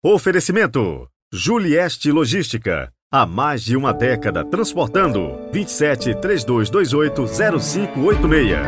Oferecimento: Julieste Logística. Há mais de uma década transportando 27 3228 0586.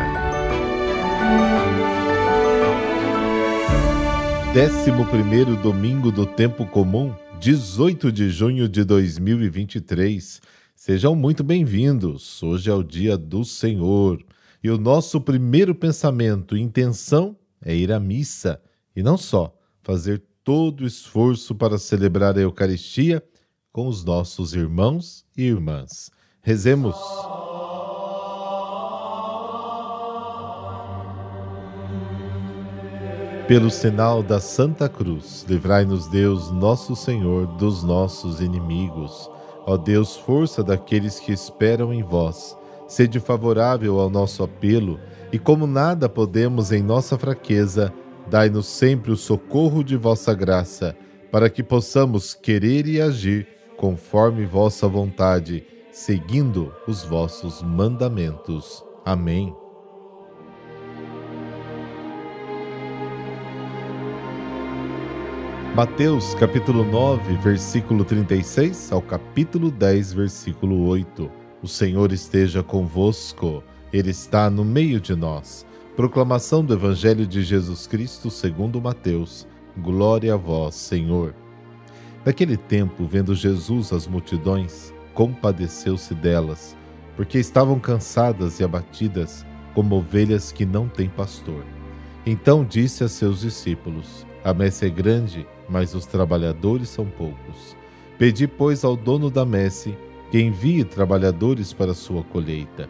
Décimo primeiro domingo do tempo comum, 18 de junho de 2023. Sejam muito bem-vindos. Hoje é o dia do Senhor. E o nosso primeiro pensamento e intenção é ir à missa. E não só, fazer todo esforço para celebrar a Eucaristia com os nossos irmãos e irmãs. Rezemos. Pelo sinal da Santa Cruz, livrai-nos Deus, nosso Senhor, dos nossos inimigos. Ó Deus, força daqueles que esperam em vós, sede favorável ao nosso apelo, e como nada podemos em nossa fraqueza, Dai-nos sempre o socorro de vossa graça, para que possamos querer e agir conforme vossa vontade, seguindo os vossos mandamentos. Amém. Mateus capítulo 9, versículo 36 ao capítulo 10, versículo 8. O Senhor esteja convosco, Ele está no meio de nós. Proclamação do Evangelho de Jesus Cristo segundo Mateus. Glória a vós, Senhor. Naquele tempo, vendo Jesus as multidões, compadeceu-se delas, porque estavam cansadas e abatidas, como ovelhas que não têm pastor. Então disse a seus discípulos: A messe é grande, mas os trabalhadores são poucos. Pedi, pois, ao dono da messe que envie trabalhadores para a sua colheita.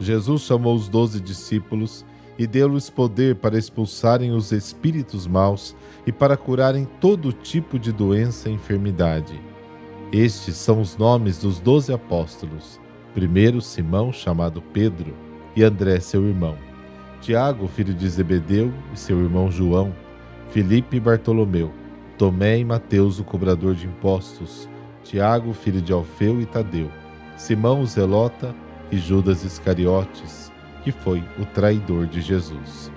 Jesus chamou os doze discípulos e deu-lhes poder para expulsarem os espíritos maus e para curarem todo tipo de doença e enfermidade. Estes são os nomes dos doze apóstolos: primeiro Simão, chamado Pedro, e André, seu irmão, Tiago, filho de Zebedeu, e seu irmão João, Filipe e Bartolomeu, Tomé e Mateus, o cobrador de impostos, Tiago, filho de Alfeu e Tadeu, Simão o Zelota e Judas Iscariotes que foi o traidor de Jesus.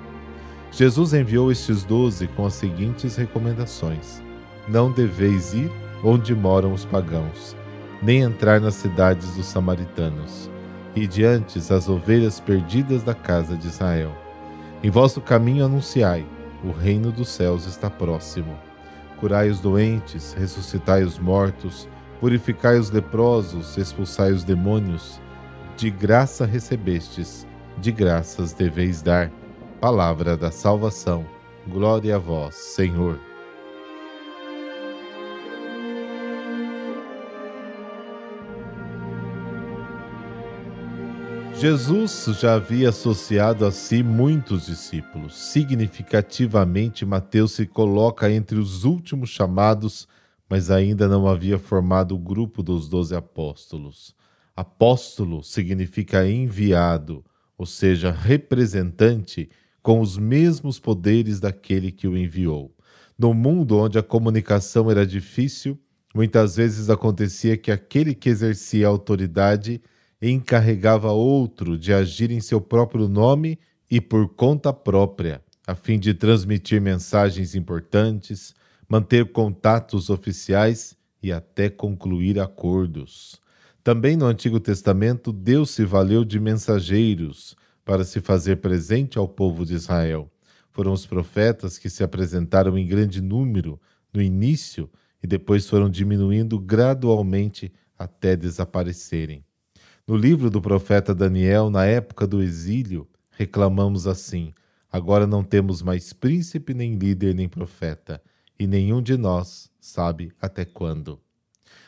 Jesus enviou estes doze com as seguintes recomendações: Não deveis ir onde moram os pagãos, nem entrar nas cidades dos samaritanos, e diante as ovelhas perdidas da casa de Israel. Em vosso caminho anunciai: o reino dos céus está próximo. Curai os doentes, ressuscitai os mortos, purificai os leprosos, expulsai os demônios. De graça recebestes, de graças deveis dar. Palavra da salvação. Glória a vós, Senhor. Jesus já havia associado a si muitos discípulos. Significativamente, Mateus se coloca entre os últimos chamados, mas ainda não havia formado o grupo dos doze apóstolos. Apóstolo significa enviado ou seja, representante com os mesmos poderes daquele que o enviou. No mundo onde a comunicação era difícil, muitas vezes acontecia que aquele que exercia a autoridade encarregava outro de agir em seu próprio nome e por conta própria, a fim de transmitir mensagens importantes, manter contatos oficiais e até concluir acordos. Também no Antigo Testamento, Deus se valeu de mensageiros para se fazer presente ao povo de Israel. Foram os profetas que se apresentaram em grande número no início e depois foram diminuindo gradualmente até desaparecerem. No livro do profeta Daniel, na época do exílio, reclamamos assim: Agora não temos mais príncipe, nem líder, nem profeta, e nenhum de nós sabe até quando.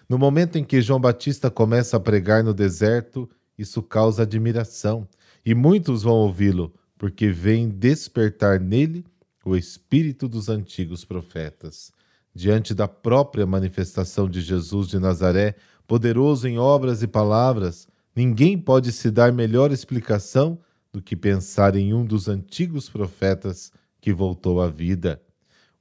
No momento em que João Batista começa a pregar no deserto, isso causa admiração, e muitos vão ouvi-lo, porque vem despertar nele o espírito dos antigos profetas. Diante da própria manifestação de Jesus de Nazaré, poderoso em obras e palavras, ninguém pode se dar melhor explicação do que pensar em um dos antigos profetas que voltou à vida.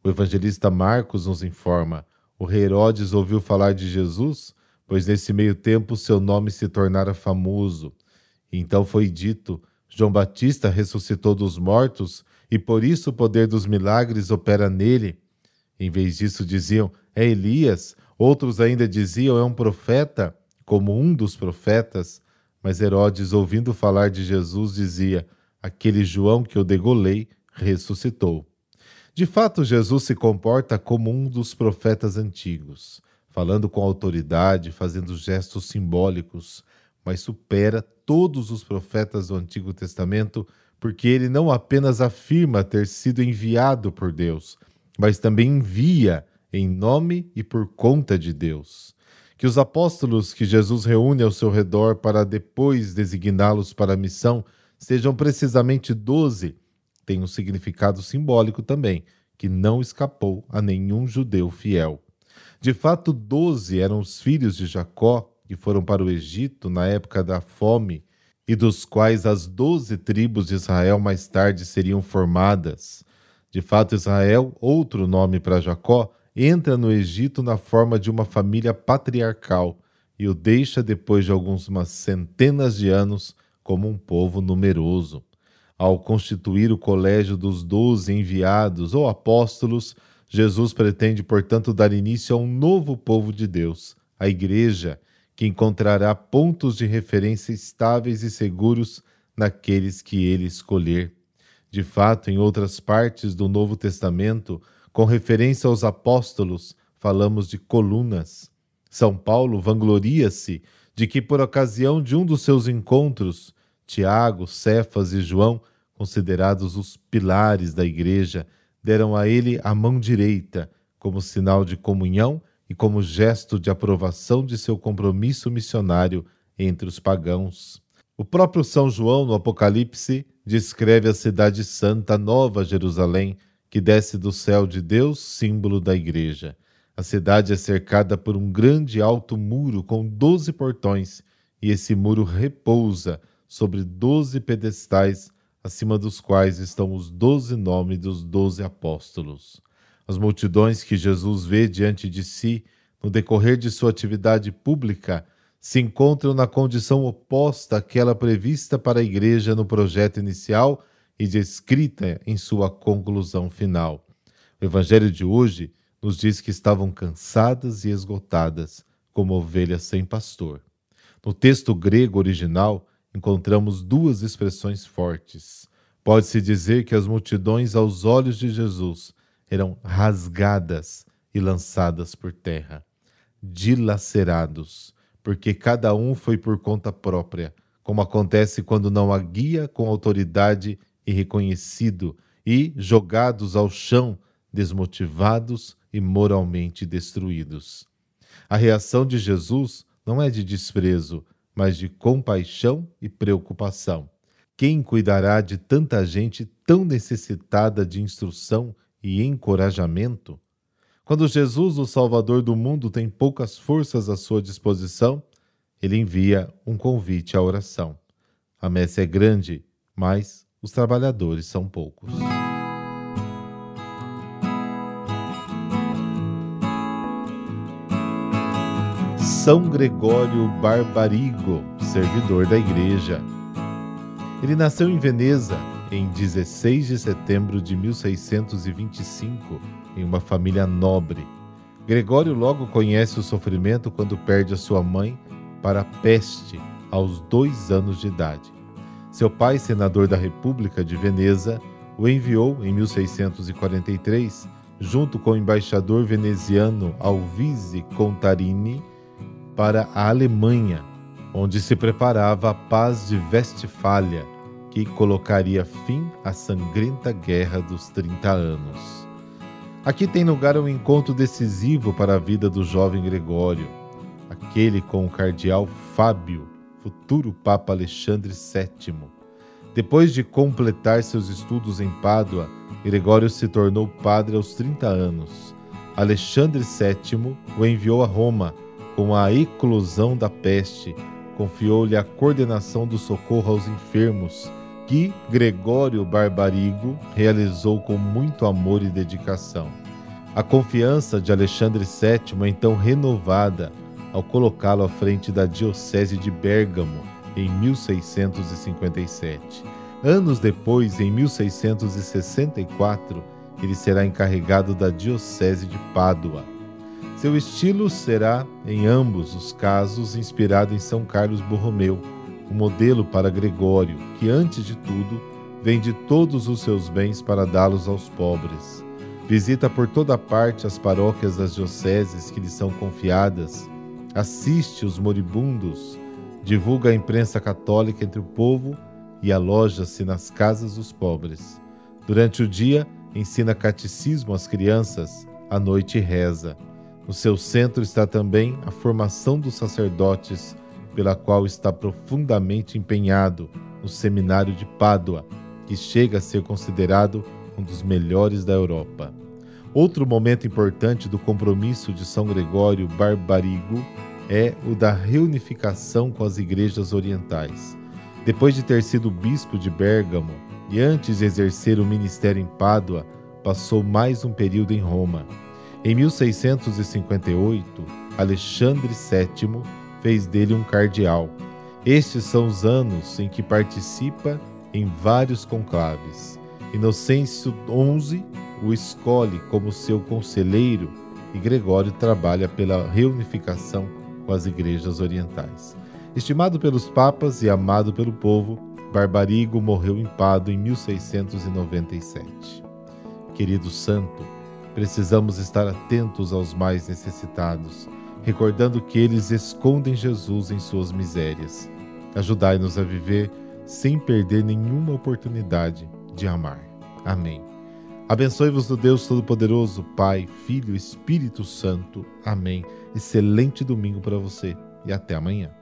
O evangelista Marcos nos informa: o rei Herodes ouviu falar de Jesus, pois nesse meio tempo seu nome se tornara famoso. Então foi dito: João Batista ressuscitou dos mortos, e por isso o poder dos milagres opera nele. Em vez disso, diziam: é Elias. Outros ainda diziam: é um profeta, como um dos profetas. Mas Herodes, ouvindo falar de Jesus, dizia: aquele João que eu degolei ressuscitou. De fato, Jesus se comporta como um dos profetas antigos, falando com autoridade, fazendo gestos simbólicos, mas supera todos os profetas do Antigo Testamento, porque ele não apenas afirma ter sido enviado por Deus, mas também envia em nome e por conta de Deus. Que os apóstolos que Jesus reúne ao seu redor para depois designá-los para a missão sejam precisamente doze, tem um significado simbólico também, que não escapou a nenhum judeu fiel. De fato, doze eram os filhos de Jacó que foram para o Egito na época da fome e dos quais as doze tribos de Israel mais tarde seriam formadas. De fato, Israel, outro nome para Jacó, entra no Egito na forma de uma família patriarcal e o deixa depois de algumas centenas de anos como um povo numeroso. Ao constituir o colégio dos doze enviados ou apóstolos, Jesus pretende, portanto, dar início a um novo povo de Deus, a Igreja, que encontrará pontos de referência estáveis e seguros naqueles que ele escolher. De fato, em outras partes do Novo Testamento, com referência aos apóstolos, falamos de colunas. São Paulo vangloria-se de que, por ocasião de um dos seus encontros, Tiago, Cefas e João, considerados os pilares da igreja, deram a ele a mão direita, como sinal de comunhão e como gesto de aprovação de seu compromisso missionário entre os pagãos. O próprio São João, no Apocalipse, descreve a cidade santa, Nova Jerusalém, que desce do céu de Deus, símbolo da Igreja. A cidade é cercada por um grande alto muro com doze portões, e esse muro repousa sobre doze pedestais, acima dos quais estão os doze nomes dos doze apóstolos. As multidões que Jesus vê diante de si no decorrer de sua atividade pública se encontram na condição oposta àquela prevista para a Igreja no projeto inicial e descrita em sua conclusão final. O Evangelho de hoje nos diz que estavam cansadas e esgotadas, como ovelhas sem pastor. No texto grego original, encontramos duas expressões fortes. Pode-se dizer que as multidões, aos olhos de Jesus, eram rasgadas e lançadas por terra, dilacerados porque cada um foi por conta própria, como acontece quando não há guia com autoridade e reconhecido, e jogados ao chão, desmotivados e moralmente destruídos. A reação de Jesus não é de desprezo, mas de compaixão e preocupação. Quem cuidará de tanta gente tão necessitada de instrução e encorajamento? Quando Jesus, o Salvador do mundo, tem poucas forças à sua disposição, ele envia um convite à oração. A messe é grande, mas os trabalhadores são poucos. São Gregório Barbarigo, servidor da Igreja. Ele nasceu em Veneza em 16 de setembro de 1625 em uma família nobre. Gregório logo conhece o sofrimento quando perde a sua mãe para a peste aos dois anos de idade. Seu pai, senador da República de Veneza, o enviou em 1643, junto com o embaixador veneziano Alvise Contarini, para a Alemanha, onde se preparava a paz de Westfália, que colocaria fim à sangrenta Guerra dos Trinta Anos. Aqui tem lugar um encontro decisivo para a vida do jovem Gregório, aquele com o cardeal Fábio, futuro Papa Alexandre VII. Depois de completar seus estudos em Pádua, Gregório se tornou padre aos 30 anos. Alexandre VII o enviou a Roma com a eclosão da peste, confiou-lhe a coordenação do socorro aos enfermos que Gregório Barbarigo realizou com muito amor e dedicação. A confiança de Alexandre VII é então renovada ao colocá-lo à frente da Diocese de Bérgamo em 1657. Anos depois, em 1664, ele será encarregado da Diocese de Pádua. Seu estilo será, em ambos os casos, inspirado em São Carlos Borromeu, o modelo para Gregório, que, antes de tudo, vende todos os seus bens para dá-los aos pobres. Visita por toda parte as paróquias das dioceses que lhe são confiadas, assiste os moribundos, divulga a imprensa católica entre o povo e aloja-se nas casas dos pobres. Durante o dia, ensina catecismo às crianças, à noite reza. No seu centro está também a formação dos sacerdotes, pela qual está profundamente empenhado no seminário de Pádua, que chega a ser considerado um dos melhores da Europa. Outro momento importante do compromisso de São Gregório Barbarigo é o da reunificação com as igrejas orientais. Depois de ter sido bispo de Bérgamo e antes de exercer o ministério em Pádua, passou mais um período em Roma. Em 1658, Alexandre VII fez dele um cardeal. Estes são os anos em que participa em vários conclaves. Inocêncio XI o escolhe como seu conselheiro e Gregório trabalha pela reunificação com as igrejas orientais. Estimado pelos papas e amado pelo povo, Barbarigo morreu em Pado em 1697. Querido santo, precisamos estar atentos aos mais necessitados, recordando que eles escondem Jesus em suas misérias. Ajudai-nos a viver sem perder nenhuma oportunidade de amar. Amém. Abençoe-vos do Deus Todo-Poderoso, Pai, Filho Espírito Santo. Amém. Excelente domingo para você e até amanhã.